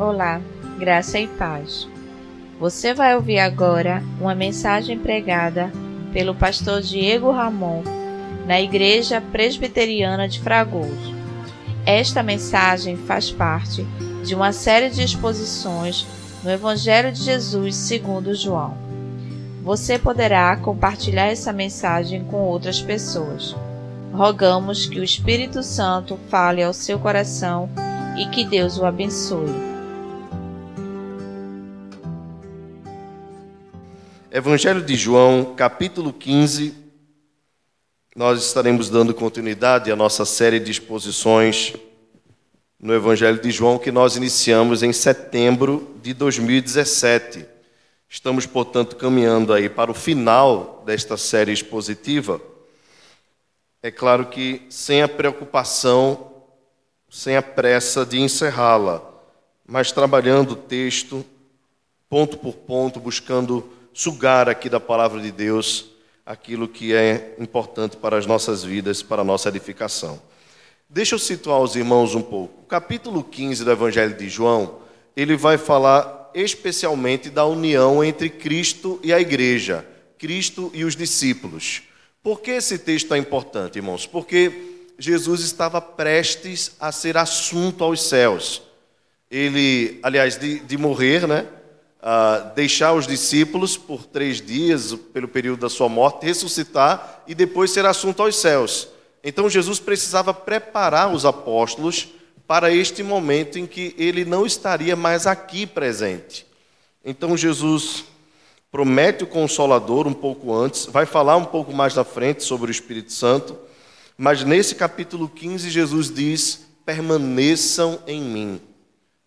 Olá, graça e paz. Você vai ouvir agora uma mensagem pregada pelo pastor Diego Ramon na Igreja Presbiteriana de Fragoso. Esta mensagem faz parte de uma série de exposições no Evangelho de Jesus segundo João. Você poderá compartilhar essa mensagem com outras pessoas. Rogamos que o Espírito Santo fale ao seu coração e que Deus o abençoe. Evangelho de João, capítulo 15. Nós estaremos dando continuidade à nossa série de exposições no Evangelho de João que nós iniciamos em setembro de 2017. Estamos, portanto, caminhando aí para o final desta série expositiva. É claro que sem a preocupação, sem a pressa de encerrá-la, mas trabalhando o texto ponto por ponto, buscando sugar aqui da palavra de Deus aquilo que é importante para as nossas vidas, para a nossa edificação. Deixa eu situar os irmãos um pouco. O capítulo 15 do Evangelho de João, ele vai falar especialmente da união entre Cristo e a igreja, Cristo e os discípulos. Por que esse texto é importante, irmãos? Porque Jesus estava prestes a ser assunto aos céus. Ele, aliás, de, de morrer, né? Deixar os discípulos por três dias, pelo período da sua morte, ressuscitar e depois ser assunto aos céus. Então Jesus precisava preparar os apóstolos para este momento em que ele não estaria mais aqui presente. Então Jesus promete o Consolador um pouco antes, vai falar um pouco mais na frente sobre o Espírito Santo, mas nesse capítulo 15 Jesus diz: permaneçam em mim,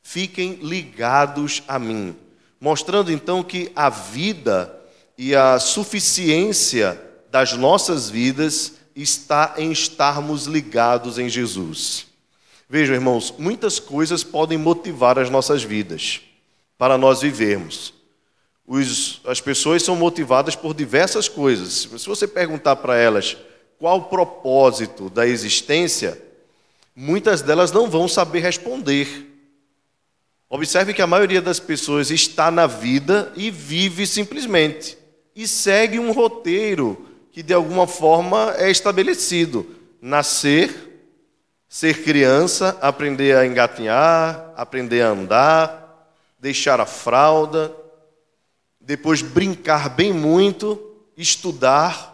fiquem ligados a mim mostrando então que a vida e a suficiência das nossas vidas está em estarmos ligados em Jesus. Vejam, irmãos, muitas coisas podem motivar as nossas vidas para nós vivermos. Os, as pessoas são motivadas por diversas coisas. Se você perguntar para elas qual o propósito da existência, muitas delas não vão saber responder. Observe que a maioria das pessoas está na vida e vive simplesmente. E segue um roteiro que de alguma forma é estabelecido: nascer, ser criança, aprender a engatinhar, aprender a andar, deixar a fralda, depois brincar bem muito, estudar,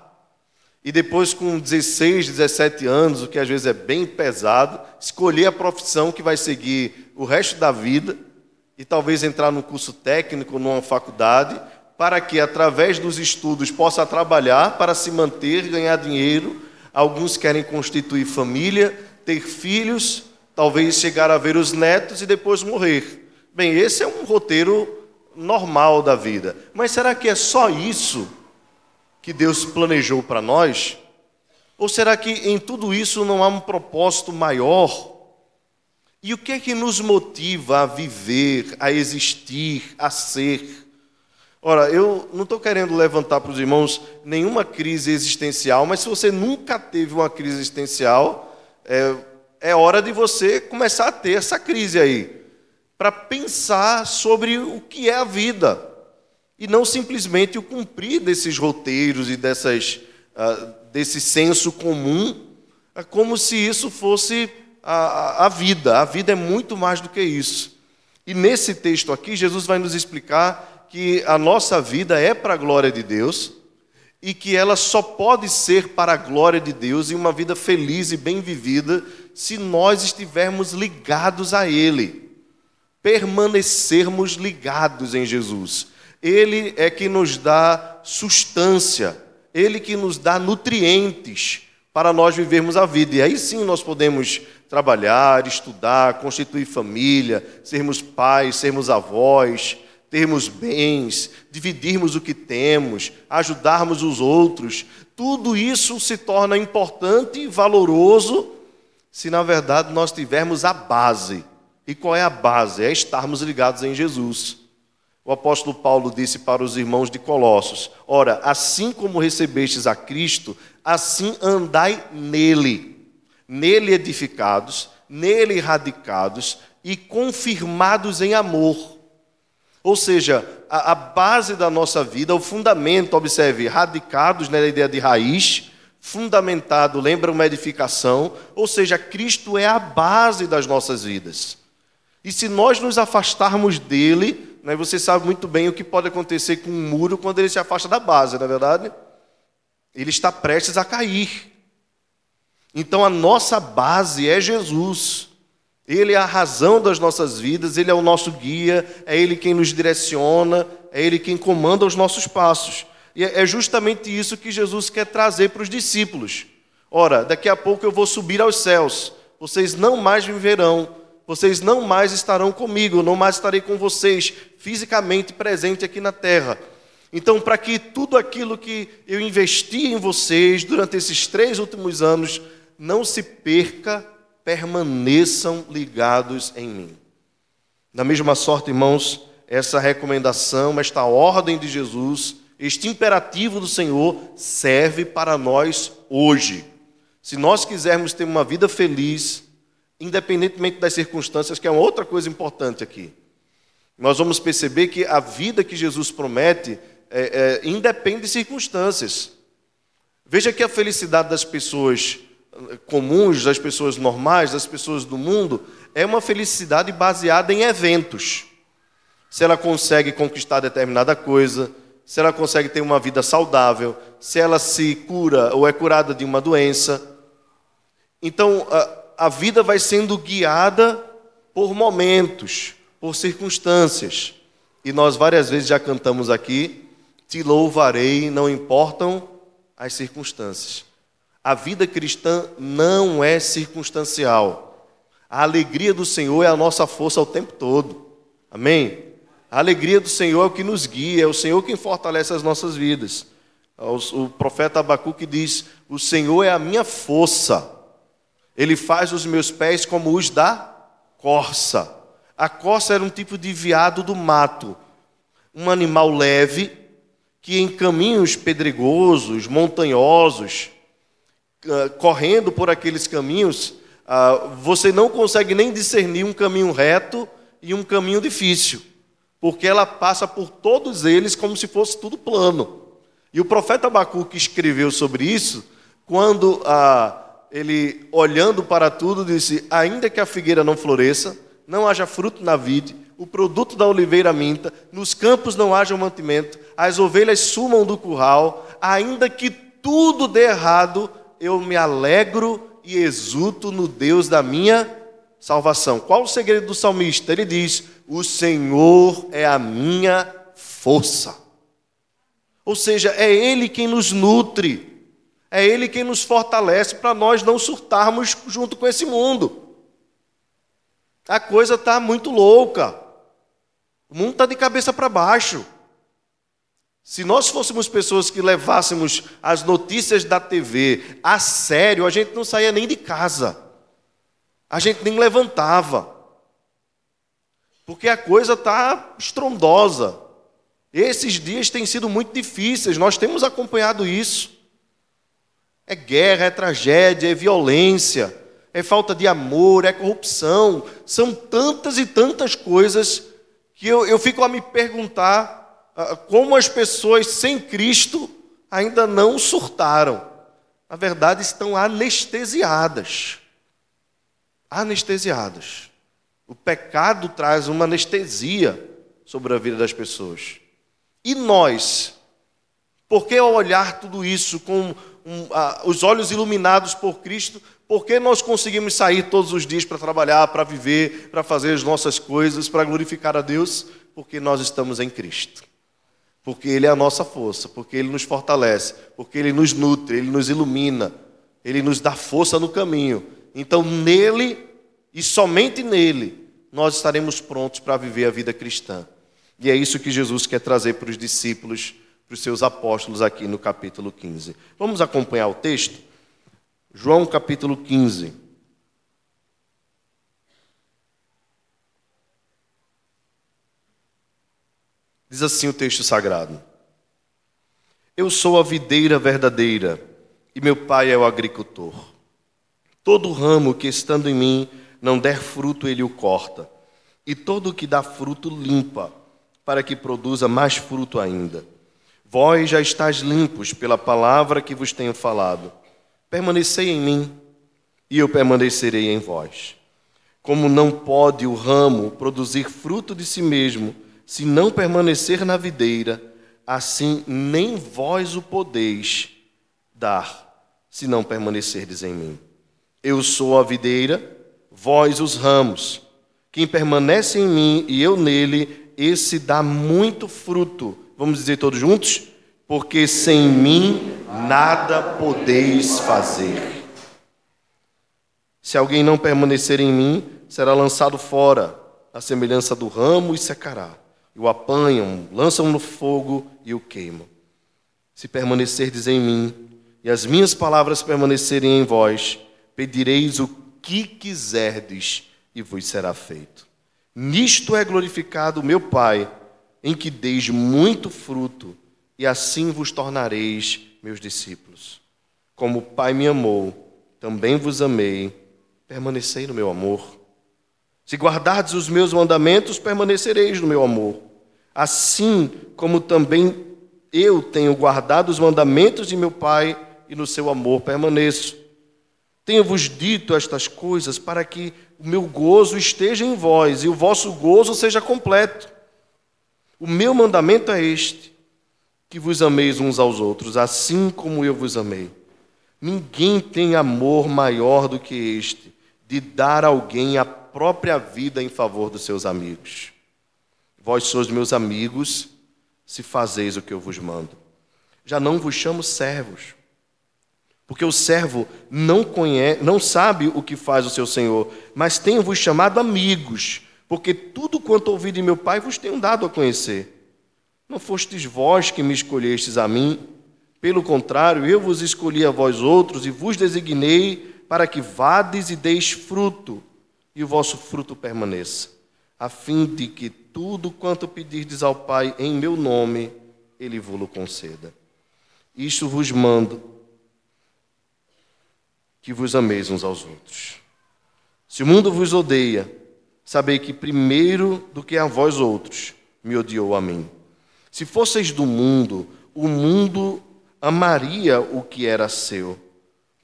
e depois, com 16, 17 anos, o que às vezes é bem pesado, escolher a profissão que vai seguir o resto da vida e talvez entrar no curso técnico, numa faculdade, para que através dos estudos possa trabalhar para se manter, ganhar dinheiro. Alguns querem constituir família, ter filhos, talvez chegar a ver os netos e depois morrer. Bem, esse é um roteiro normal da vida. Mas será que é só isso que Deus planejou para nós? Ou será que em tudo isso não há um propósito maior? E o que é que nos motiva a viver, a existir, a ser? Ora, eu não estou querendo levantar para os irmãos nenhuma crise existencial, mas se você nunca teve uma crise existencial, é, é hora de você começar a ter essa crise aí, para pensar sobre o que é a vida, e não simplesmente o cumprir desses roteiros e dessas, uh, desse senso comum, é como se isso fosse a, a vida. A vida é muito mais do que isso. E nesse texto aqui, Jesus vai nos explicar que a nossa vida é para a glória de Deus e que ela só pode ser para a glória de Deus e uma vida feliz e bem vivida se nós estivermos ligados a Ele, permanecermos ligados em Jesus. Ele é que nos dá sustância, Ele que nos dá nutrientes para nós vivermos a vida. E aí sim nós podemos trabalhar, estudar, constituir família, sermos pais, sermos avós, termos bens, dividirmos o que temos, ajudarmos os outros. Tudo isso se torna importante e valoroso se na verdade nós tivermos a base. E qual é a base? É estarmos ligados em Jesus. O apóstolo Paulo disse para os irmãos de Colossos: Ora, assim como recebestes a Cristo, assim andai nele nele edificados, nele radicados, e confirmados em amor. Ou seja, a, a base da nossa vida, o fundamento, observe, radicados né, na ideia de raiz, fundamentado, lembra uma edificação, ou seja, Cristo é a base das nossas vidas. E se nós nos afastarmos dele, né, você sabe muito bem o que pode acontecer com um muro quando ele se afasta da base, não é verdade? Ele está prestes a cair. Então a nossa base é Jesus. Ele é a razão das nossas vidas, ele é o nosso guia, é ele quem nos direciona, é ele quem comanda os nossos passos. E é justamente isso que Jesus quer trazer para os discípulos. Ora, daqui a pouco eu vou subir aos céus, vocês não mais me verão, vocês não mais estarão comigo, não mais estarei com vocês fisicamente presente aqui na terra. Então, para que tudo aquilo que eu investi em vocês durante esses três últimos anos não se perca, permaneçam ligados em mim. Da mesma sorte, irmãos, essa recomendação, esta ordem de Jesus, este imperativo do Senhor serve para nós hoje. Se nós quisermos ter uma vida feliz, independentemente das circunstâncias, que é uma outra coisa importante aqui, nós vamos perceber que a vida que Jesus promete é, é, independe de circunstâncias. Veja que a felicidade das pessoas comuns, das pessoas normais, das pessoas do mundo, é uma felicidade baseada em eventos. Se ela consegue conquistar determinada coisa, se ela consegue ter uma vida saudável, se ela se cura ou é curada de uma doença. Então, a, a vida vai sendo guiada por momentos, por circunstâncias. E nós várias vezes já cantamos aqui: Te louvarei, não importam as circunstâncias. A vida cristã não é circunstancial. A alegria do Senhor é a nossa força o tempo todo. Amém? A alegria do Senhor é o que nos guia, é o Senhor quem fortalece as nossas vidas. O profeta Abacuque diz: O Senhor é a minha força, Ele faz os meus pés como os da corça. A corça era um tipo de veado do mato, um animal leve que em caminhos pedregosos, montanhosos, ah, correndo por aqueles caminhos, uh, você não consegue nem discernir um caminho reto e um caminho difícil, porque ela passa por todos eles como se fosse tudo plano. E o profeta Abacuque escreveu sobre isso quando uh, ele, olhando para tudo, disse: Ainda que a figueira não floresça, não haja fruto na vide, o produto da oliveira minta, nos campos não haja mantimento, as ovelhas sumam do curral, ainda que tudo dê errado, eu me alegro e exulto no Deus da minha salvação. Qual o segredo do salmista? Ele diz: O Senhor é a minha força. Ou seja, é Ele quem nos nutre, é Ele quem nos fortalece para nós não surtarmos junto com esse mundo. A coisa está muito louca, o mundo está de cabeça para baixo. Se nós fôssemos pessoas que levássemos as notícias da TV a sério, a gente não saía nem de casa. A gente nem levantava. Porque a coisa está estrondosa. Esses dias têm sido muito difíceis, nós temos acompanhado isso. É guerra, é tragédia, é violência, é falta de amor, é corrupção. São tantas e tantas coisas que eu, eu fico a me perguntar como as pessoas sem Cristo ainda não surtaram. Na verdade, estão anestesiadas. Anestesiadas. O pecado traz uma anestesia sobre a vida das pessoas. E nós, por que ao olhar tudo isso com um, ah, os olhos iluminados por Cristo, por que nós conseguimos sair todos os dias para trabalhar, para viver, para fazer as nossas coisas, para glorificar a Deus? Porque nós estamos em Cristo porque Ele é a nossa força, porque Ele nos fortalece, porque Ele nos nutre, Ele nos ilumina, Ele nos dá força no caminho. Então, nele e somente nele, nós estaremos prontos para viver a vida cristã. E é isso que Jesus quer trazer para os discípulos, para os seus apóstolos aqui no capítulo 15. Vamos acompanhar o texto? João capítulo 15. Diz assim o texto sagrado: Eu sou a videira verdadeira e meu pai é o agricultor. Todo ramo que estando em mim não der fruto, ele o corta, e todo o que dá fruto limpa, para que produza mais fruto ainda. Vós já estáis limpos pela palavra que vos tenho falado. Permanecei em mim, e eu permanecerei em vós. Como não pode o ramo produzir fruto de si mesmo, se não permanecer na videira, assim nem vós o podeis dar, se não permanecerdes em mim. Eu sou a videira, vós os ramos. Quem permanece em mim e eu nele, esse dá muito fruto. Vamos dizer todos juntos? Porque sem mim nada podeis fazer. Se alguém não permanecer em mim, será lançado fora, a semelhança do ramo, e secará o apanham, lançam no fogo e o queimam. Se permanecerdes em mim e as minhas palavras permanecerem em vós, pedireis o que quiserdes e vos será feito. Nisto é glorificado meu Pai, em que deis muito fruto, e assim vos tornareis meus discípulos. Como o Pai me amou, também vos amei, permanecei no meu amor. Se guardardes os meus mandamentos, permanecereis no meu amor assim como também eu tenho guardado os mandamentos de meu Pai e no seu amor permaneço. Tenho-vos dito estas coisas para que o meu gozo esteja em vós e o vosso gozo seja completo. O meu mandamento é este: que vos ameis uns aos outros, assim como eu vos amei. Ninguém tem amor maior do que este, de dar a alguém a própria vida em favor dos seus amigos. Vós sois meus amigos, se fazeis o que eu vos mando. Já não vos chamo servos, porque o servo não conhece, não sabe o que faz o seu senhor, mas tenho-vos chamado amigos, porque tudo quanto ouvi de meu Pai vos tenho dado a conhecer. Não fostes vós que me escolhestes a mim, pelo contrário, eu vos escolhi a vós outros e vos designei para que vades e deis fruto, e o vosso fruto permaneça, a fim de que tudo quanto pedirdes ao Pai em meu nome, ele vos conceda. Isto vos mando, que vos ameis uns aos outros. Se o mundo vos odeia, sabei que primeiro do que a vós outros me odiou a mim. Se fosseis do mundo, o mundo amaria o que era seu.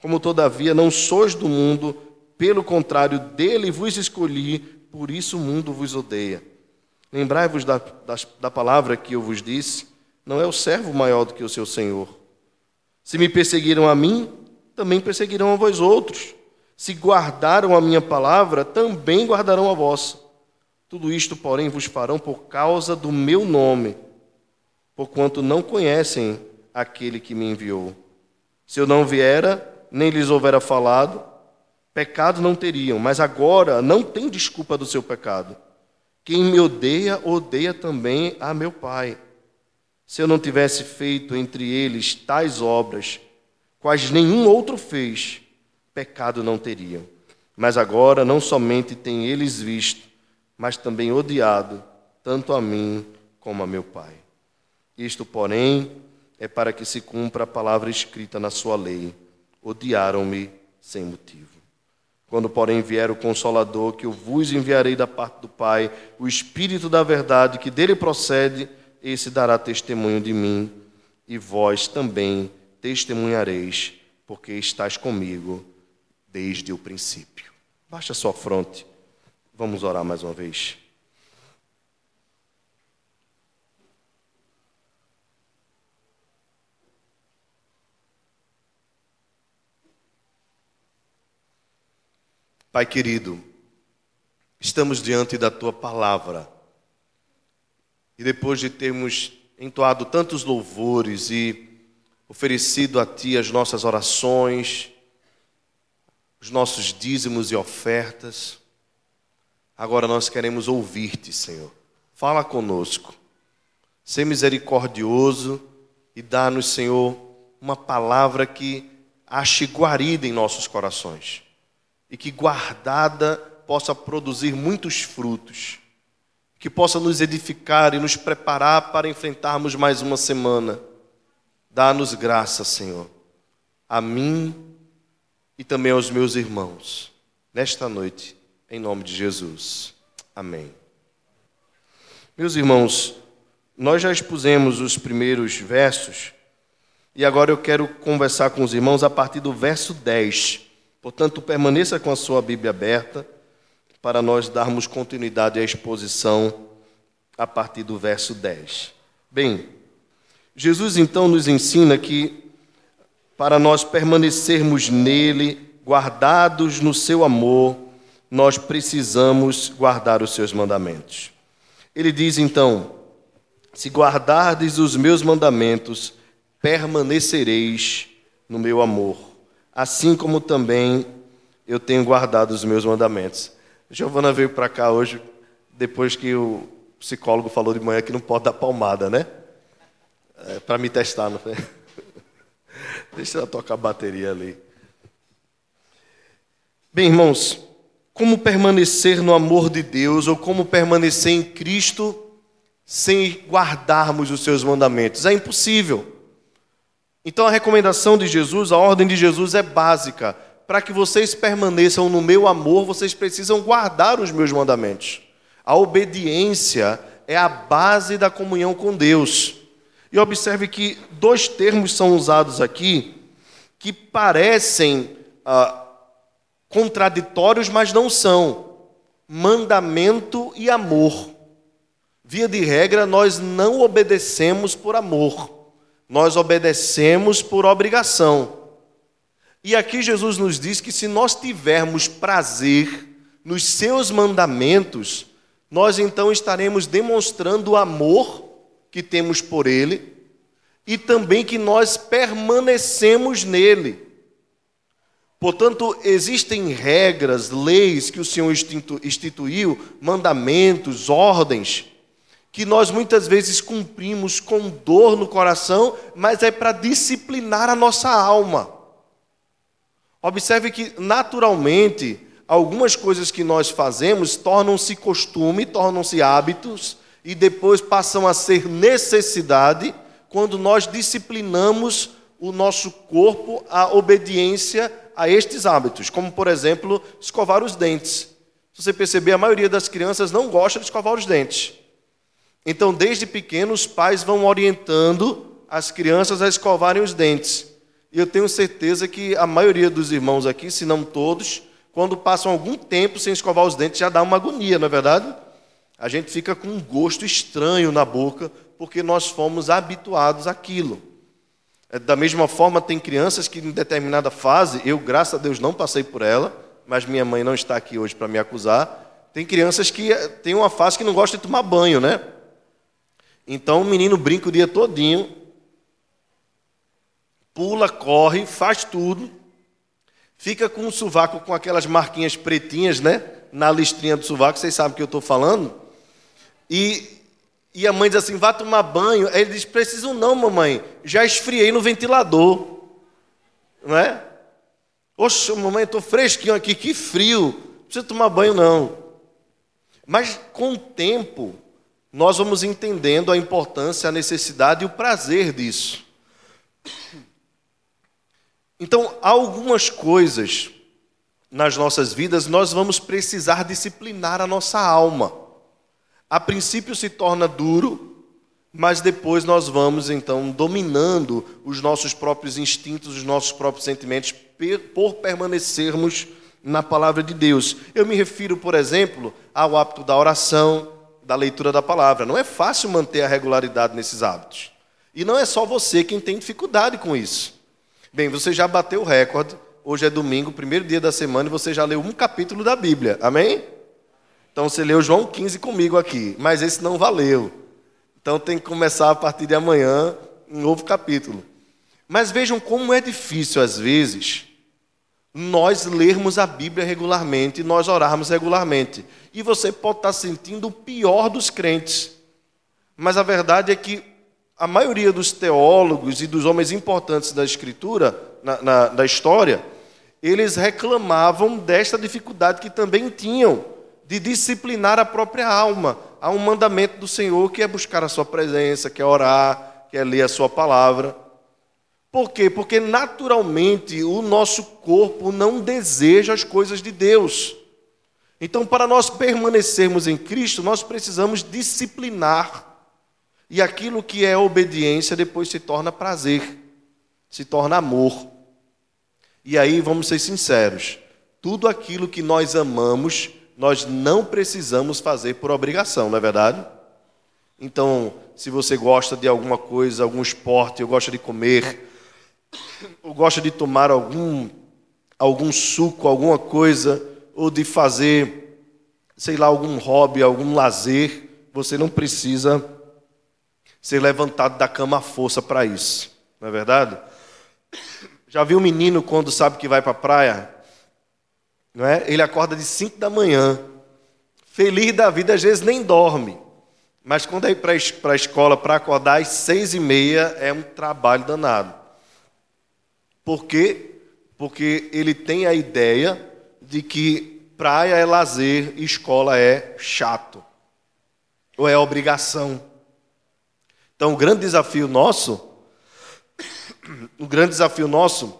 Como todavia não sois do mundo, pelo contrário, dele vos escolhi, por isso o mundo vos odeia. Lembrai-vos da, da, da palavra que eu vos disse: não é o servo maior do que o seu senhor. Se me perseguiram a mim, também perseguirão a vós outros. Se guardaram a minha palavra, também guardarão a vossa. Tudo isto, porém, vos farão por causa do meu nome, porquanto não conhecem aquele que me enviou. Se eu não viera, nem lhes houvera falado, pecado não teriam, mas agora não tem desculpa do seu pecado. Quem me odeia, odeia também a meu Pai. Se eu não tivesse feito entre eles tais obras, quais nenhum outro fez, pecado não teriam. Mas agora não somente têm eles visto, mas também odiado, tanto a mim como a meu Pai. Isto, porém, é para que se cumpra a palavra escrita na sua lei: odiaram-me sem motivo. Quando, porém, vier o Consolador, que eu vos enviarei da parte do Pai, o Espírito da verdade, que dele procede, esse dará testemunho de mim, e vós também testemunhareis, porque estás comigo desde o princípio. Baixa sua fronte, vamos orar mais uma vez. Pai querido, estamos diante da tua palavra. E depois de termos entoado tantos louvores e oferecido a ti as nossas orações, os nossos dízimos e ofertas, agora nós queremos ouvir-te, Senhor. Fala conosco. Ser misericordioso e dá-nos, Senhor, uma palavra que ache guarida em nossos corações e que guardada possa produzir muitos frutos, que possa nos edificar e nos preparar para enfrentarmos mais uma semana. Dá-nos graça, Senhor, a mim e também aos meus irmãos, nesta noite, em nome de Jesus. Amém. Meus irmãos, nós já expusemos os primeiros versos e agora eu quero conversar com os irmãos a partir do verso 10. Portanto, permaneça com a sua Bíblia aberta para nós darmos continuidade à exposição a partir do verso 10. Bem, Jesus então nos ensina que para nós permanecermos nele, guardados no seu amor, nós precisamos guardar os seus mandamentos. Ele diz então: Se guardardes os meus mandamentos, permanecereis no meu amor, assim como também eu tenho guardado os meus mandamentos. Giovana veio para cá hoje, depois que o psicólogo falou de manhã que não pode dar palmada, né? É, para me testar, não foi? Deixa ela tocar a bateria ali. Bem, irmãos, como permanecer no amor de Deus ou como permanecer em Cristo sem guardarmos os seus mandamentos? É impossível. Então a recomendação de Jesus, a ordem de Jesus é básica. Para que vocês permaneçam no meu amor, vocês precisam guardar os meus mandamentos. A obediência é a base da comunhão com Deus. E observe que dois termos são usados aqui que parecem ah, contraditórios, mas não são: mandamento e amor. Via de regra, nós não obedecemos por amor, nós obedecemos por obrigação. E aqui Jesus nos diz que se nós tivermos prazer nos seus mandamentos, nós então estaremos demonstrando o amor que temos por Ele e também que nós permanecemos nele. Portanto, existem regras, leis que o Senhor instituiu, mandamentos, ordens, que nós muitas vezes cumprimos com dor no coração, mas é para disciplinar a nossa alma. Observe que, naturalmente, algumas coisas que nós fazemos tornam-se costume, tornam-se hábitos, e depois passam a ser necessidade quando nós disciplinamos o nosso corpo à obediência a estes hábitos, como por exemplo, escovar os dentes. Se você perceber, a maioria das crianças não gosta de escovar os dentes. Então, desde pequenos, os pais vão orientando as crianças a escovarem os dentes. E eu tenho certeza que a maioria dos irmãos aqui, se não todos, quando passam algum tempo sem escovar os dentes, já dá uma agonia, não é verdade? a gente fica com um gosto estranho na boca, porque nós fomos habituados àquilo. É, da mesma forma, tem crianças que em determinada fase, eu, graças a Deus, não passei por ela, mas minha mãe não está aqui hoje para me acusar. Tem crianças que eh, têm uma fase que não gostam de tomar banho, né? Então o menino brinca o dia todinho, pula, corre, faz tudo, fica com o sovaco com aquelas marquinhas pretinhas, né? Na listrinha do sovaco, vocês sabem o que eu estou falando? E, e a mãe diz assim: vá tomar banho. Aí ele diz: preciso não, mamãe, já esfriei no ventilador. Não é? Oxe, mamãe, estou fresquinho aqui, que frio. Não precisa tomar banho, não. Mas com o tempo, nós vamos entendendo a importância, a necessidade e o prazer disso. Então, há algumas coisas nas nossas vidas, nós vamos precisar disciplinar a nossa alma a princípio se torna duro, mas depois nós vamos então dominando os nossos próprios instintos, os nossos próprios sentimentos, por permanecermos na palavra de Deus. Eu me refiro, por exemplo, ao hábito da oração, da leitura da palavra. Não é fácil manter a regularidade nesses hábitos. E não é só você quem tem dificuldade com isso. Bem, você já bateu o recorde. Hoje é domingo, primeiro dia da semana, e você já leu um capítulo da Bíblia. Amém? Então você leu João 15 comigo aqui, mas esse não valeu. Então tem que começar a partir de amanhã um novo capítulo. Mas vejam como é difícil às vezes nós lermos a Bíblia regularmente, nós orarmos regularmente. E você pode estar sentindo o pior dos crentes. Mas a verdade é que a maioria dos teólogos e dos homens importantes da Escritura, na, na, da história, eles reclamavam desta dificuldade que também tinham de disciplinar a própria alma. Há um mandamento do Senhor que é buscar a sua presença, que é orar, que é ler a sua palavra. Por quê? Porque naturalmente o nosso corpo não deseja as coisas de Deus. Então, para nós permanecermos em Cristo, nós precisamos disciplinar. E aquilo que é obediência depois se torna prazer, se torna amor. E aí, vamos ser sinceros: tudo aquilo que nós amamos, nós não precisamos fazer por obrigação, não é verdade? Então, se você gosta de alguma coisa, algum esporte, ou gosta de comer, ou gosta de tomar algum, algum suco, alguma coisa, ou de fazer, sei lá, algum hobby, algum lazer, você não precisa ser levantado da cama à força para isso, não é verdade? Já viu um menino quando sabe que vai para a praia? Não é? Ele acorda de 5 da manhã, feliz da vida, às vezes nem dorme. Mas quando é ir para a escola para acordar às seis e meia é um trabalho danado. Por quê? Porque ele tem a ideia de que praia é lazer escola é chato. Ou é obrigação. Então o grande desafio nosso, o grande desafio nosso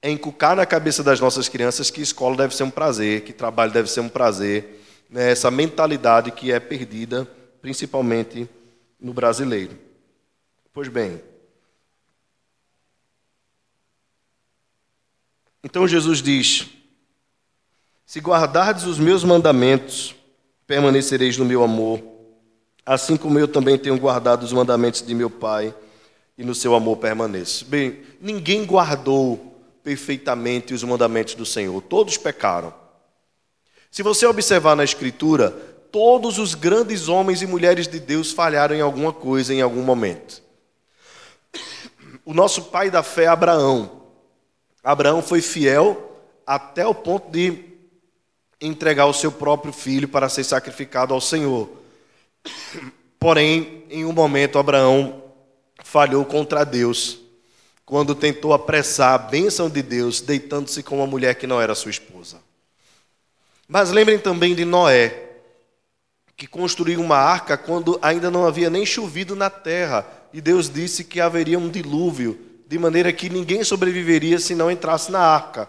é inculcar na cabeça das nossas crianças que escola deve ser um prazer, que trabalho deve ser um prazer, né? essa mentalidade que é perdida principalmente no brasileiro. Pois bem, então Jesus diz: Se guardardes os meus mandamentos, permanecereis no meu amor, assim como eu também tenho guardado os mandamentos de meu Pai, e no seu amor permaneço. Bem, ninguém guardou perfeitamente os mandamentos do Senhor, todos pecaram. Se você observar na Escritura, todos os grandes homens e mulheres de Deus falharam em alguma coisa em algum momento. O nosso pai da fé, Abraão. Abraão foi fiel até o ponto de entregar o seu próprio filho para ser sacrificado ao Senhor. Porém, em um momento, Abraão falhou contra Deus quando tentou apressar a bênção de Deus, deitando-se com uma mulher que não era sua esposa. Mas lembrem também de Noé que construiu uma arca quando ainda não havia nem chovido na terra. E Deus disse que haveria um dilúvio, de maneira que ninguém sobreviveria se não entrasse na arca.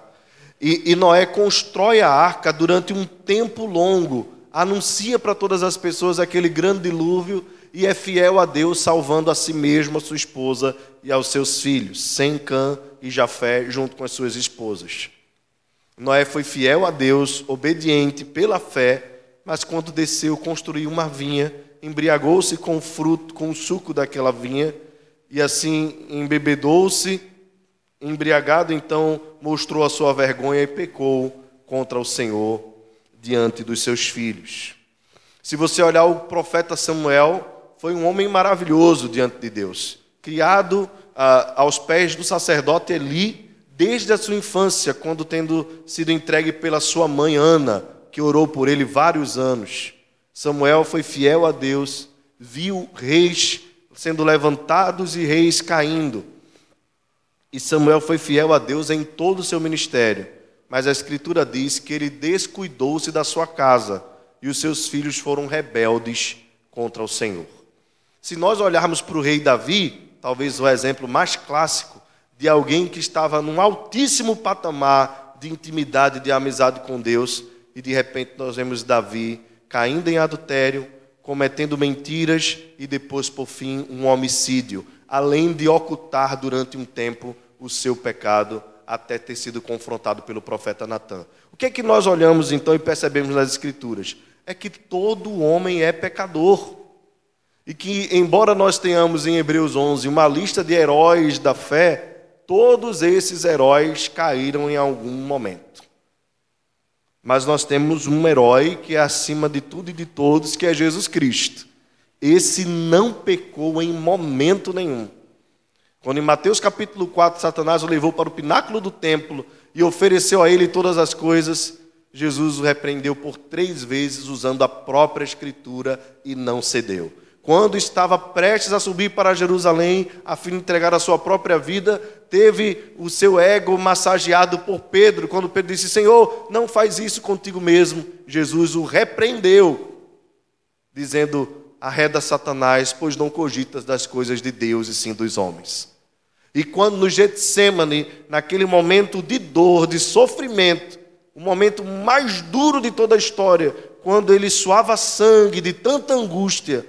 E, e Noé constrói a arca durante um tempo longo, anuncia para todas as pessoas aquele grande dilúvio e é fiel a Deus, salvando a si mesmo, a sua esposa e aos seus filhos, Sem, Cã e Jafé, junto com as suas esposas. Noé foi fiel a Deus, obediente pela fé mas quando desceu, construiu uma vinha, embriagou-se com o fruto, com o suco daquela vinha, e assim embebedou-se, embriagado, então mostrou a sua vergonha e pecou contra o Senhor diante dos seus filhos. Se você olhar o profeta Samuel, foi um homem maravilhoso diante de Deus, criado ah, aos pés do sacerdote Eli desde a sua infância, quando tendo sido entregue pela sua mãe Ana que orou por ele vários anos. Samuel foi fiel a Deus, viu reis sendo levantados e reis caindo. E Samuel foi fiel a Deus em todo o seu ministério. Mas a Escritura diz que ele descuidou-se da sua casa e os seus filhos foram rebeldes contra o Senhor. Se nós olharmos para o rei Davi, talvez o exemplo mais clássico de alguém que estava num altíssimo patamar de intimidade, de amizade com Deus, e de repente nós vemos Davi caindo em adultério, cometendo mentiras e depois, por fim, um homicídio, além de ocultar durante um tempo o seu pecado até ter sido confrontado pelo profeta Natan. O que é que nós olhamos então e percebemos nas Escrituras? É que todo homem é pecador. E que, embora nós tenhamos em Hebreus 11 uma lista de heróis da fé, todos esses heróis caíram em algum momento. Mas nós temos um herói que é acima de tudo e de todos, que é Jesus Cristo. Esse não pecou em momento nenhum. Quando em Mateus capítulo 4 Satanás o levou para o pináculo do templo e ofereceu a ele todas as coisas, Jesus o repreendeu por três vezes usando a própria escritura e não cedeu quando estava prestes a subir para Jerusalém, a fim de entregar a sua própria vida, teve o seu ego massageado por Pedro, quando Pedro disse: Senhor, não faz isso contigo mesmo. Jesus o repreendeu, dizendo: Arreda Satanás, pois não cogitas das coisas de Deus e sim dos homens. E quando no Getsemane, naquele momento de dor, de sofrimento, o momento mais duro de toda a história, quando ele suava sangue de tanta angústia,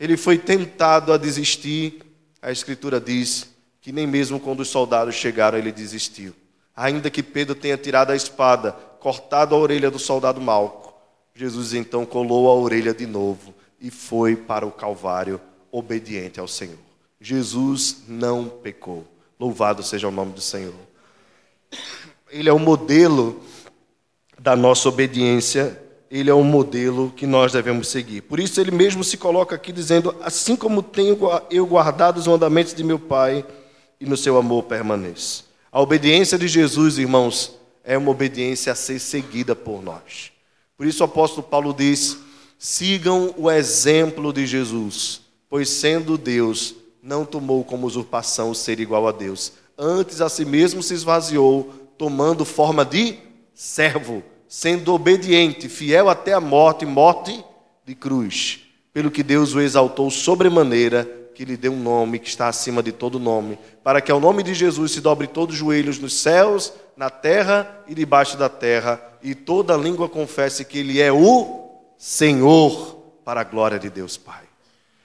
ele foi tentado a desistir. A Escritura diz que nem mesmo quando os soldados chegaram ele desistiu. Ainda que Pedro tenha tirado a espada, cortado a orelha do soldado Malco, Jesus então colou a orelha de novo e foi para o Calvário obediente ao Senhor. Jesus não pecou. Louvado seja o nome do Senhor. Ele é o modelo da nossa obediência, ele é o modelo que nós devemos seguir. Por isso ele mesmo se coloca aqui dizendo: Assim como tenho eu guardado os mandamentos de meu Pai, e no seu amor permaneço. A obediência de Jesus, irmãos, é uma obediência a ser seguida por nós. Por isso o apóstolo Paulo diz: sigam o exemplo de Jesus, pois sendo Deus, não tomou como usurpação o ser igual a Deus. Antes a si mesmo se esvaziou, tomando forma de servo, sendo obediente, fiel até a morte, morte de cruz. Pelo que Deus o exaltou sobremaneira, que lhe deu um nome que está acima de todo nome, para que ao nome de Jesus se dobre todos os joelhos nos céus, na terra e debaixo da terra, e toda língua confesse que Ele é o Senhor, para a glória de Deus Pai.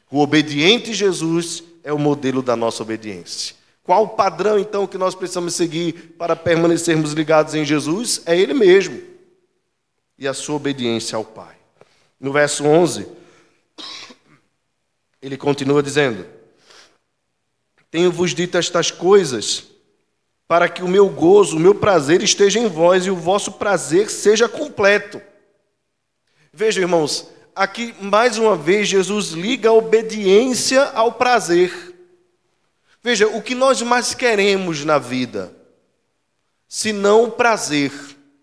O obediente Jesus é o modelo da nossa obediência. Qual o padrão, então, que nós precisamos seguir para permanecermos ligados em Jesus? É Ele mesmo e a sua obediência ao Pai. No verso 11, ele continua dizendo: Tenho-vos dito estas coisas para que o meu gozo, o meu prazer esteja em vós e o vosso prazer seja completo. Vejam, irmãos, aqui mais uma vez Jesus liga a obediência ao prazer. Veja, o que nós mais queremos na vida, se não o prazer,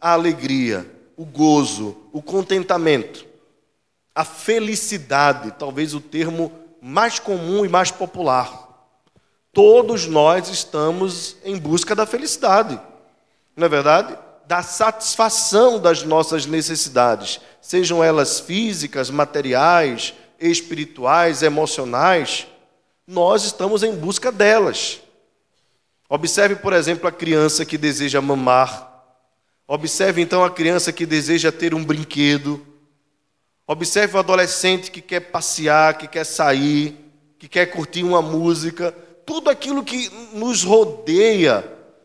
a alegria, o gozo, o contentamento, a felicidade, talvez o termo mais comum e mais popular. Todos nós estamos em busca da felicidade, não é verdade? Da satisfação das nossas necessidades, sejam elas físicas, materiais, espirituais, emocionais, nós estamos em busca delas. Observe, por exemplo, a criança que deseja mamar Observe então a criança que deseja ter um brinquedo. Observe o adolescente que quer passear, que quer sair, que quer curtir uma música. Tudo aquilo que nos rodeia,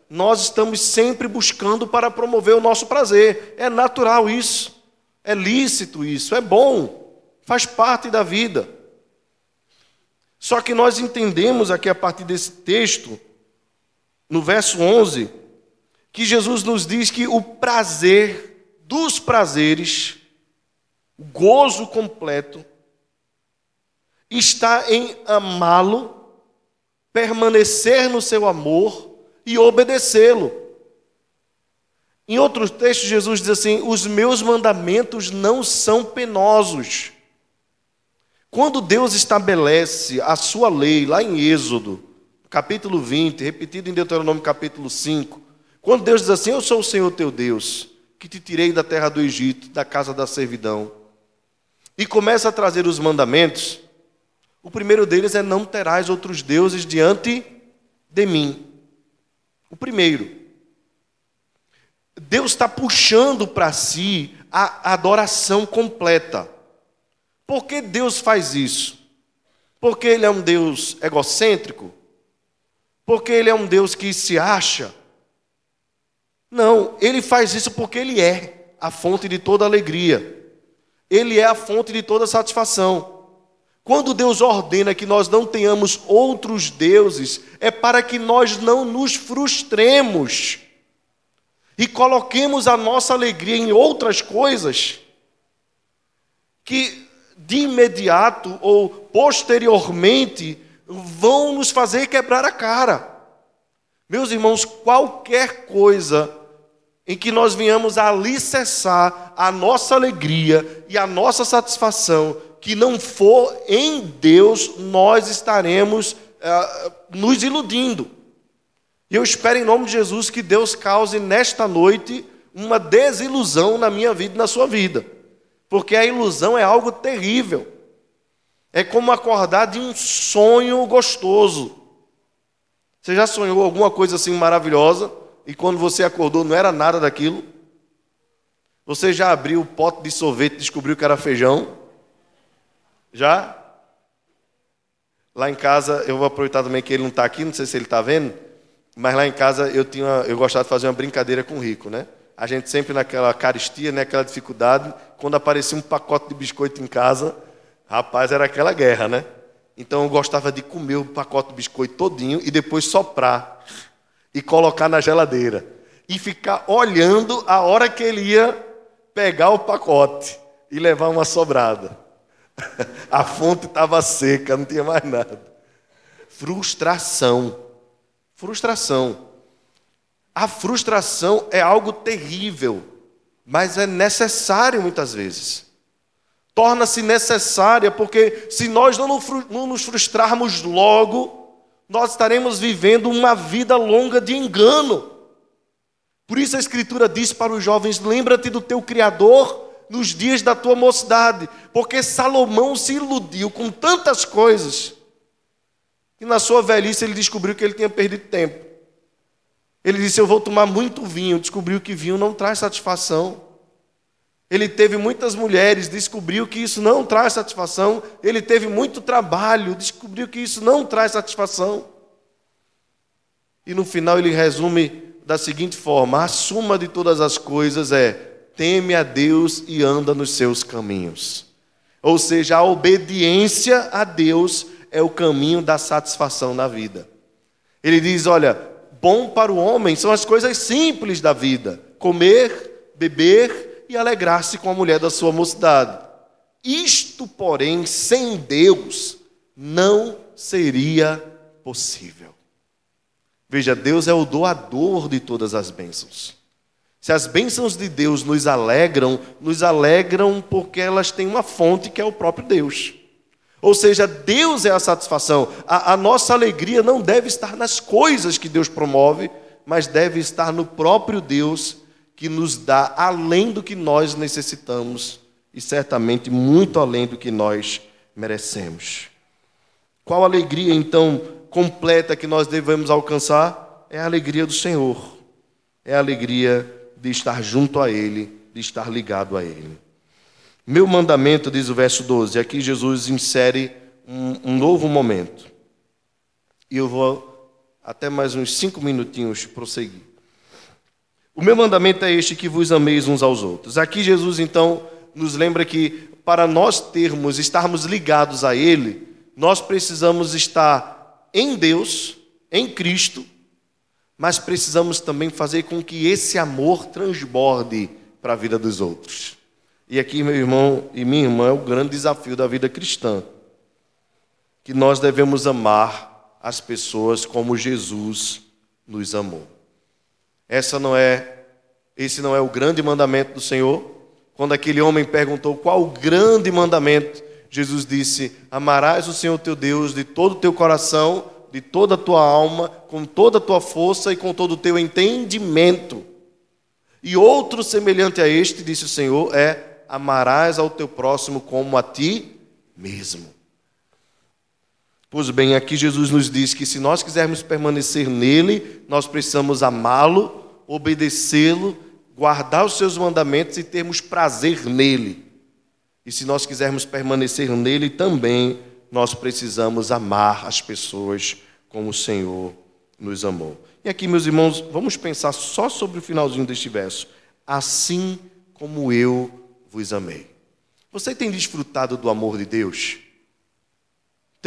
nós estamos sempre buscando para promover o nosso prazer. É natural isso. É lícito isso. É bom. Faz parte da vida. Só que nós entendemos aqui a partir desse texto, no verso 11, que Jesus nos diz que o prazer dos prazeres, o gozo completo, está em amá-lo, permanecer no seu amor e obedecê-lo. Em outros textos, Jesus diz assim: Os meus mandamentos não são penosos. Quando Deus estabelece a sua lei, lá em Êxodo, capítulo 20, repetido em Deuteronômio capítulo 5, quando Deus diz assim: Eu sou o Senhor teu Deus, que te tirei da terra do Egito, da casa da servidão, e começa a trazer os mandamentos, o primeiro deles é: Não terás outros deuses diante de mim. O primeiro. Deus está puxando para si a adoração completa. Por que Deus faz isso? Porque Ele é um Deus egocêntrico? Porque Ele é um Deus que se acha? Não, ele faz isso porque ele é a fonte de toda alegria. Ele é a fonte de toda satisfação. Quando Deus ordena que nós não tenhamos outros deuses, é para que nós não nos frustremos e coloquemos a nossa alegria em outras coisas que de imediato ou posteriormente vão nos fazer quebrar a cara. Meus irmãos, qualquer coisa em que nós venhamos a alicerçar a nossa alegria e a nossa satisfação, que não for em Deus, nós estaremos uh, nos iludindo. E eu espero em nome de Jesus que Deus cause nesta noite uma desilusão na minha vida e na sua vida, porque a ilusão é algo terrível. É como acordar de um sonho gostoso. Você já sonhou alguma coisa assim maravilhosa e quando você acordou não era nada daquilo? Você já abriu o pote de sorvete e descobriu que era feijão? Já? Lá em casa, eu vou aproveitar também que ele não está aqui, não sei se ele está vendo, mas lá em casa eu tinha, eu gostava de fazer uma brincadeira com o rico, né? A gente sempre naquela caristia, né, dificuldade, quando aparecia um pacote de biscoito em casa, rapaz, era aquela guerra, né? Então eu gostava de comer o pacote de biscoito todinho e depois soprar e colocar na geladeira e ficar olhando a hora que ele ia pegar o pacote e levar uma sobrada. A fonte estava seca, não tinha mais nada. Frustração. Frustração. A frustração é algo terrível, mas é necessário muitas vezes. Torna-se necessária porque se nós não nos frustrarmos logo, nós estaremos vivendo uma vida longa de engano. Por isso a Escritura diz para os jovens: lembra-te do teu Criador nos dias da tua mocidade, porque Salomão se iludiu com tantas coisas, que na sua velhice ele descobriu que ele tinha perdido tempo. Ele disse: Eu vou tomar muito vinho. Descobriu que vinho não traz satisfação. Ele teve muitas mulheres, descobriu que isso não traz satisfação. Ele teve muito trabalho, descobriu que isso não traz satisfação. E no final ele resume da seguinte forma: a suma de todas as coisas é teme a Deus e anda nos seus caminhos. Ou seja, a obediência a Deus é o caminho da satisfação na vida. Ele diz: olha, bom para o homem são as coisas simples da vida: comer, beber e alegrar-se com a mulher da sua mocidade. Isto, porém, sem Deus, não seria possível. Veja, Deus é o doador de todas as bênçãos. Se as bênçãos de Deus nos alegram, nos alegram porque elas têm uma fonte que é o próprio Deus. Ou seja, Deus é a satisfação. A, a, nossa alegria não deve estar nas coisas que Deus promove, mas deve estar no próprio Deus que nos dá além do que nós necessitamos e certamente muito além do que nós merecemos. Qual alegria então completa que nós devemos alcançar é a alegria do Senhor, é a alegria de estar junto a Ele, de estar ligado a Ele. Meu mandamento, diz o verso 12, aqui Jesus insere um, um novo momento. E eu vou até mais uns cinco minutinhos prosseguir. O meu mandamento é este: que vos ameis uns aos outros. Aqui Jesus então nos lembra que para nós termos, estarmos ligados a Ele, nós precisamos estar em Deus, em Cristo, mas precisamos também fazer com que esse amor transborde para a vida dos outros. E aqui, meu irmão e minha irmã, é o grande desafio da vida cristã. Que nós devemos amar as pessoas como Jesus nos amou. Essa não é esse não é o grande mandamento do Senhor? Quando aquele homem perguntou qual o grande mandamento, Jesus disse: Amarás o Senhor teu Deus de todo o teu coração, de toda a tua alma, com toda a tua força e com todo o teu entendimento. E outro semelhante a este, disse o Senhor, é: Amarás ao teu próximo como a ti mesmo. Pois bem, aqui Jesus nos diz que se nós quisermos permanecer nele, nós precisamos amá-lo, obedecê-lo, guardar os seus mandamentos e termos prazer nele. E se nós quisermos permanecer nele também, nós precisamos amar as pessoas como o Senhor nos amou. E aqui, meus irmãos, vamos pensar só sobre o finalzinho deste verso. Assim como eu vos amei. Você tem desfrutado do amor de Deus?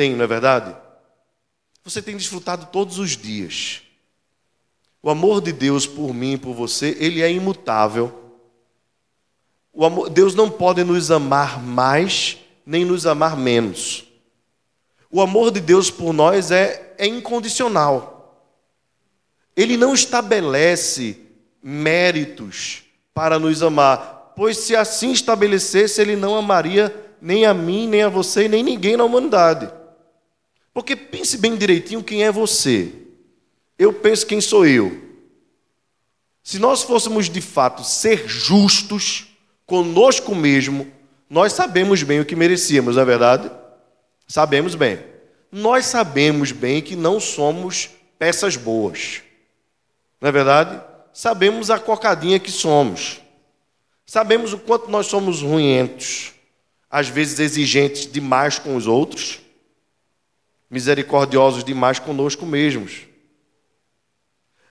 Tem, não é verdade? Você tem desfrutado todos os dias. O amor de Deus por mim e por você, ele é imutável. Amor, Deus não pode nos amar mais, nem nos amar menos. O amor de Deus por nós é, é incondicional. Ele não estabelece méritos para nos amar, pois se assim estabelecesse, ele não amaria nem a mim, nem a você, nem ninguém na humanidade. Porque pense bem direitinho quem é você. Eu penso quem sou eu. Se nós fôssemos de fato ser justos, conosco mesmo, nós sabemos bem o que merecíamos, não é verdade? Sabemos bem. Nós sabemos bem que não somos peças boas. Não é verdade? Sabemos a cocadinha que somos. Sabemos o quanto nós somos ruinhentos, às vezes exigentes demais com os outros, misericordiosos demais conosco mesmos.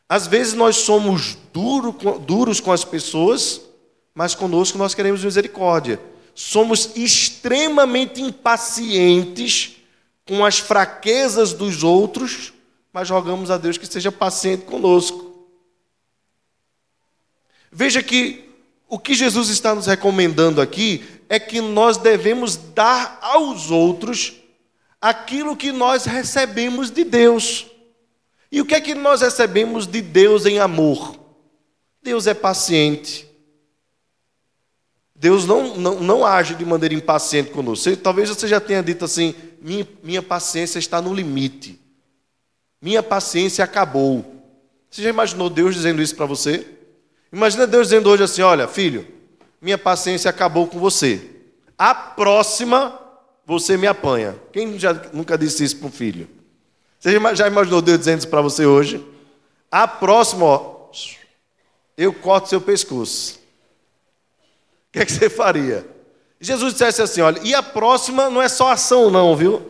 Às vezes nós somos duro, duros com as pessoas, mas conosco nós queremos misericórdia. Somos extremamente impacientes com as fraquezas dos outros, mas rogamos a Deus que seja paciente conosco. Veja que o que Jesus está nos recomendando aqui é que nós devemos dar aos outros aquilo que nós recebemos de Deus. E o que é que nós recebemos de Deus em amor? Deus é paciente. Deus não, não, não age de maneira impaciente conosco. Talvez você já tenha dito assim: minha, minha paciência está no limite. Minha paciência acabou. Você já imaginou Deus dizendo isso para você? Imagina Deus dizendo hoje assim: Olha, filho, minha paciência acabou com você. A próxima você me apanha. Quem já nunca disse isso para um filho? Você já imaginou Deus dizendo isso para você hoje? A próxima, ó, eu corto seu pescoço. O que, é que você faria? Jesus dissesse assim: olha, e a próxima não é só ação, não, viu?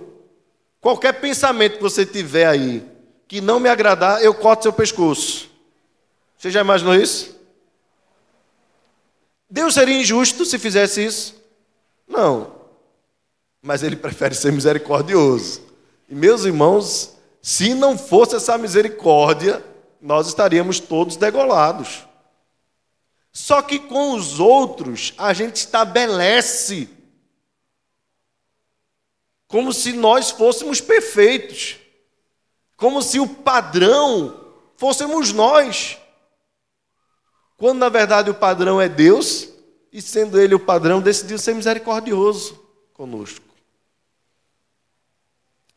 Qualquer pensamento que você tiver aí que não me agradar, eu corto seu pescoço. Você já imaginou isso? Deus seria injusto se fizesse isso? Não. Mas ele prefere ser misericordioso. E meus irmãos, se não fosse essa misericórdia, nós estaríamos todos degolados. Só que com os outros a gente estabelece como se nós fôssemos perfeitos, como se o padrão fôssemos nós. Quando na verdade o padrão é Deus, e sendo Ele o padrão, decidiu ser misericordioso conosco.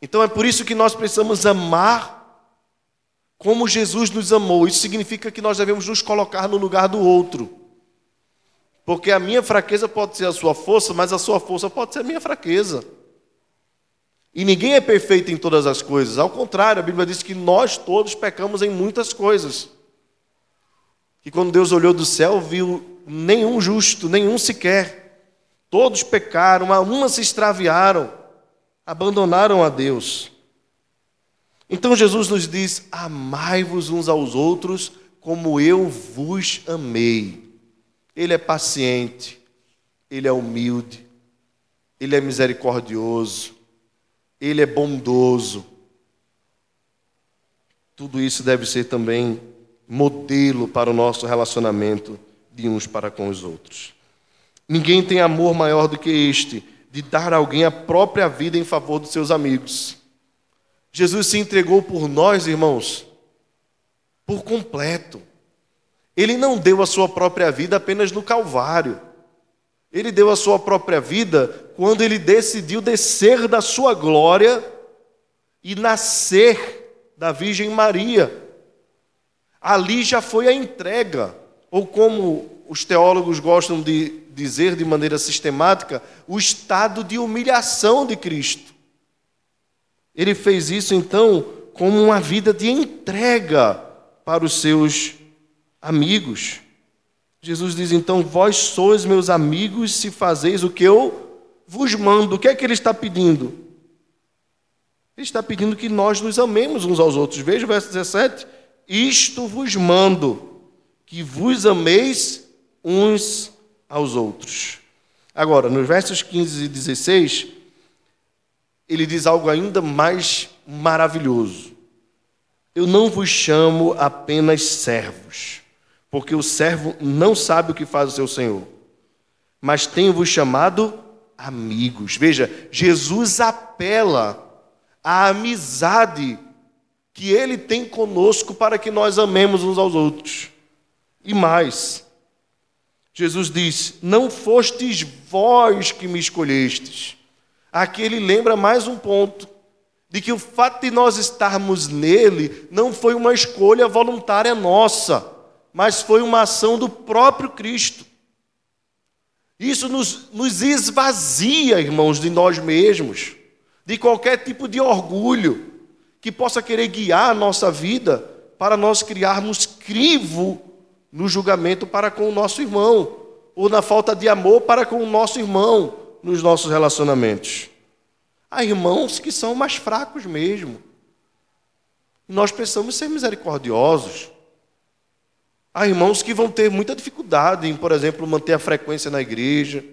Então é por isso que nós precisamos amar como Jesus nos amou. Isso significa que nós devemos nos colocar no lugar do outro. Porque a minha fraqueza pode ser a sua força, mas a sua força pode ser a minha fraqueza. E ninguém é perfeito em todas as coisas. Ao contrário, a Bíblia diz que nós todos pecamos em muitas coisas que quando Deus olhou do céu, viu nenhum justo, nenhum sequer. Todos pecaram, uma se extraviaram, abandonaram a Deus. Então Jesus nos diz: Amai-vos uns aos outros como eu vos amei. Ele é paciente, ele é humilde, ele é misericordioso, ele é bondoso. Tudo isso deve ser também modelo para o nosso relacionamento de uns para com os outros. Ninguém tem amor maior do que este, de dar a alguém a própria vida em favor dos seus amigos. Jesus se entregou por nós, irmãos, por completo. Ele não deu a sua própria vida apenas no Calvário. Ele deu a sua própria vida quando ele decidiu descer da sua glória e nascer da Virgem Maria. Ali já foi a entrega, ou como os teólogos gostam de dizer de maneira sistemática, o estado de humilhação de Cristo. Ele fez isso então como uma vida de entrega para os seus amigos. Jesus diz então: Vós sois meus amigos se fazeis o que eu vos mando. O que é que ele está pedindo? Ele está pedindo que nós nos amemos uns aos outros. Veja o verso 17. Isto vos mando, que vos ameis uns aos outros. Agora, nos versos 15 e 16, ele diz algo ainda mais maravilhoso. Eu não vos chamo apenas servos, porque o servo não sabe o que faz o seu senhor, mas tenho-vos chamado amigos. Veja, Jesus apela à amizade que Ele tem conosco para que nós amemos uns aos outros. E mais, Jesus diz: Não fostes vós que me escolhestes. Aqui ele lembra mais um ponto: de que o fato de nós estarmos nele não foi uma escolha voluntária nossa, mas foi uma ação do próprio Cristo. Isso nos, nos esvazia, irmãos, de nós mesmos, de qualquer tipo de orgulho que possa querer guiar a nossa vida para nós criarmos crivo no julgamento para com o nosso irmão, ou na falta de amor para com o nosso irmão nos nossos relacionamentos. Há irmãos que são mais fracos mesmo. Nós precisamos ser misericordiosos. Há irmãos que vão ter muita dificuldade em, por exemplo, manter a frequência na igreja,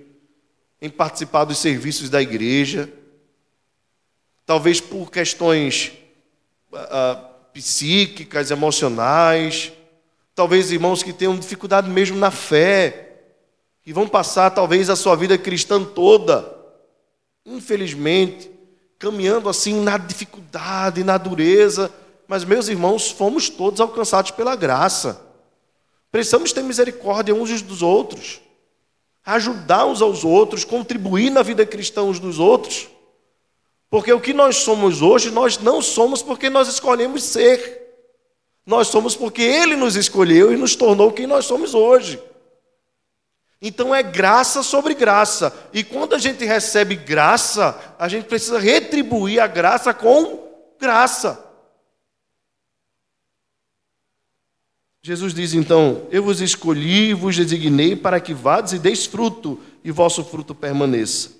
em participar dos serviços da igreja, talvez por questões uh, psíquicas, emocionais, talvez irmãos que tenham dificuldade mesmo na fé, que vão passar talvez a sua vida cristã toda, infelizmente, caminhando assim na dificuldade, na dureza, mas meus irmãos, fomos todos alcançados pela graça. Precisamos ter misericórdia uns dos outros, ajudar uns aos outros, contribuir na vida cristã uns dos outros. Porque o que nós somos hoje, nós não somos porque nós escolhemos ser. Nós somos porque Ele nos escolheu e nos tornou quem nós somos hoje. Então é graça sobre graça. E quando a gente recebe graça, a gente precisa retribuir a graça com graça. Jesus diz então: Eu vos escolhi e vos designei para que vades e deis fruto, e vosso fruto permaneça,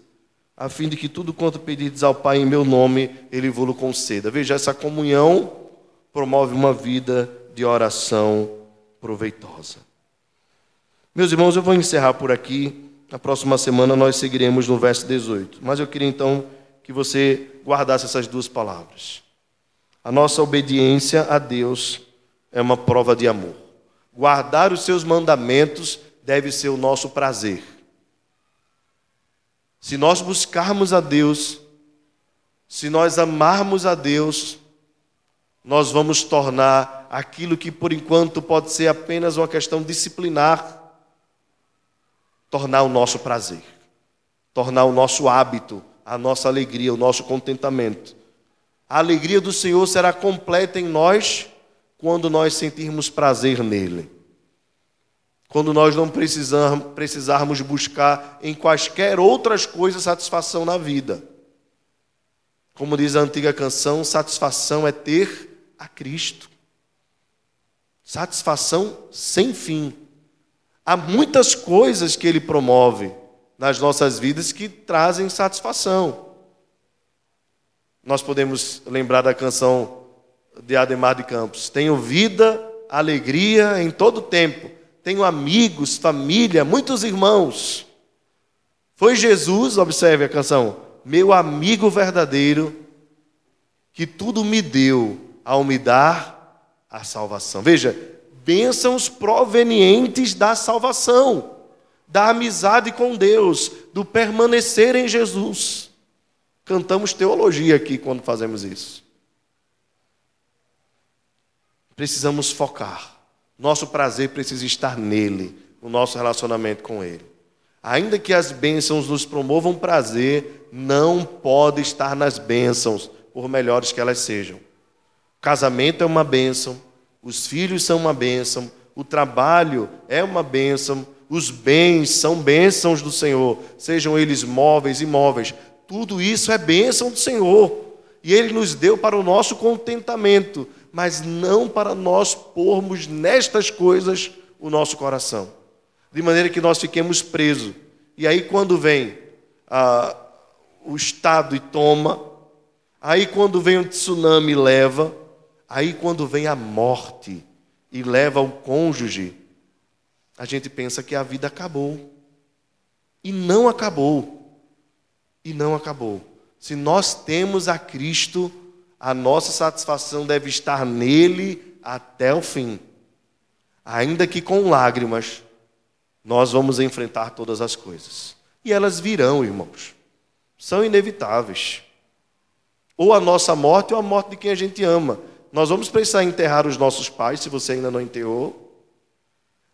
a fim de que tudo quanto pedirdes ao Pai em meu nome, Ele vos conceda. Veja, essa comunhão promove uma vida de oração proveitosa. Meus irmãos, eu vou encerrar por aqui. Na próxima semana nós seguiremos no verso 18. Mas eu queria então que você guardasse essas duas palavras. A nossa obediência a Deus é uma prova de amor. Guardar os seus mandamentos deve ser o nosso prazer. Se nós buscarmos a Deus, se nós amarmos a Deus, nós vamos tornar aquilo que por enquanto pode ser apenas uma questão disciplinar, tornar o nosso prazer, tornar o nosso hábito, a nossa alegria, o nosso contentamento. A alegria do Senhor será completa em nós quando nós sentirmos prazer nele. Quando nós não precisarmos, buscar em quaisquer outras coisas satisfação na vida. Como diz a antiga canção, satisfação é ter a Cristo. Satisfação sem fim. Há muitas coisas que ele promove nas nossas vidas que trazem satisfação. Nós podemos lembrar da canção de Ademar de Campos. Tenho vida, alegria em todo tempo. Tenho amigos, família, muitos irmãos. Foi Jesus, observe a canção, meu amigo verdadeiro, que tudo me deu ao me dar a salvação. Veja, bênçãos provenientes da salvação, da amizade com Deus, do permanecer em Jesus. Cantamos teologia aqui quando fazemos isso. precisamos focar. Nosso prazer precisa estar nele, no nosso relacionamento com ele. Ainda que as bênçãos nos promovam prazer, não pode estar nas bênçãos, por melhores que elas sejam. Casamento é uma bênção, os filhos são uma bênção, o trabalho é uma bênção, os bens são bênçãos do Senhor, sejam eles móveis e imóveis. Tudo isso é bênção do Senhor. E Ele nos deu para o nosso contentamento mas não para nós pormos nestas coisas o nosso coração, de maneira que nós fiquemos presos. E aí, quando vem ah, o Estado e toma, aí, quando vem o tsunami e leva, aí, quando vem a morte e leva o cônjuge, a gente pensa que a vida acabou. E não acabou. E não acabou. Se nós temos a Cristo, a nossa satisfação deve estar nele até o fim. Ainda que com lágrimas, nós vamos enfrentar todas as coisas. E elas virão, irmãos. São inevitáveis. Ou a nossa morte ou a morte de quem a gente ama. Nós vamos precisar enterrar os nossos pais, se você ainda não enterrou.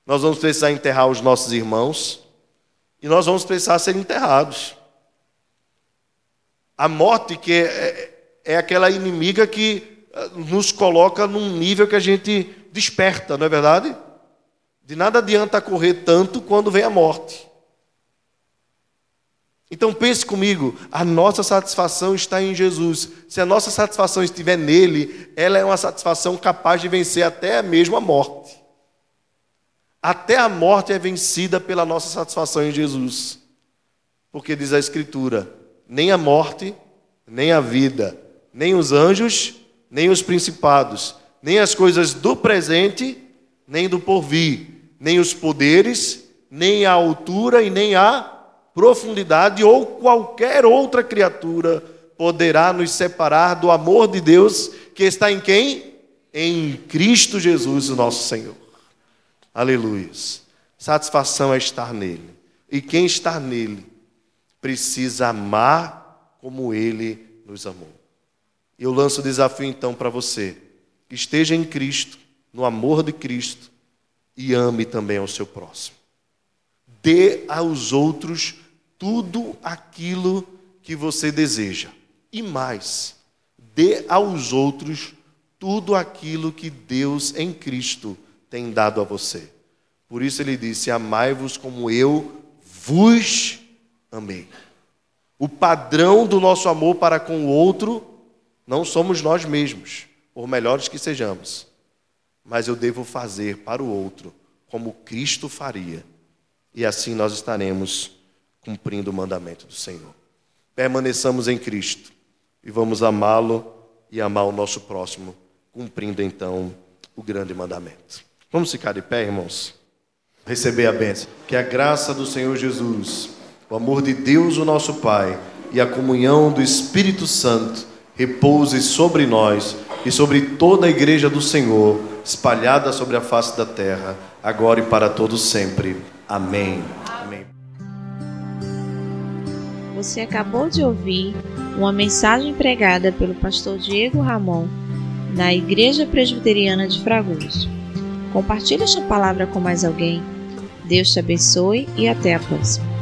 Nós vamos precisar enterrar os nossos irmãos. E nós vamos precisar ser enterrados. A morte que é, é é aquela inimiga que eh, nos coloca num nível que a gente desperta, não é verdade? De nada adianta correr tanto quando vem a morte. Então pense comigo, a nossa satisfação está em Jesus. Se a nossa satisfação estiver nele, ela é uma satisfação capaz de vencer até mesmo a morte. até a morte é vencida pela nossa satisfação em Jesus. Porque diz a Escritura: nem a morte, nem a vida, nem os anjos, nem os principados, nem as coisas do presente, nem do porvir, nem os poderes, nem a altura e nem a profundidade ou qualquer outra criatura poderá nos separar do amor de Deus que está em quem? Em Cristo Jesus, o nosso Senhor. Aleluia. Satisfação é estar nele. E quem está nele precisa amar como ele nos amou. Eu lanço o desafio então para você. Esteja em Cristo, no amor de Cristo, e ame também ao seu próximo. Dê aos outros tudo aquilo que você deseja. E mais, dê aos outros tudo aquilo que Deus em Cristo tem dado a você. Por isso ele disse: Amai-vos como eu vos amei. O padrão do nosso amor para com o outro não somos nós mesmos, por melhores que sejamos, mas eu devo fazer para o outro como Cristo faria, e assim nós estaremos cumprindo o mandamento do Senhor. Permaneçamos em Cristo e vamos amá-lo e amar o nosso próximo, cumprindo então o grande mandamento. Vamos ficar de pé, irmãos? Receber a bênção. Que a graça do Senhor Jesus, o amor de Deus, o nosso Pai, e a comunhão do Espírito Santo repouse sobre nós e sobre toda a igreja do Senhor, espalhada sobre a face da terra, agora e para todos sempre. Amém. Amém. Você acabou de ouvir uma mensagem pregada pelo pastor Diego Ramon na Igreja Presbiteriana de Fragoso. Compartilhe esta palavra com mais alguém. Deus te abençoe e até a próxima.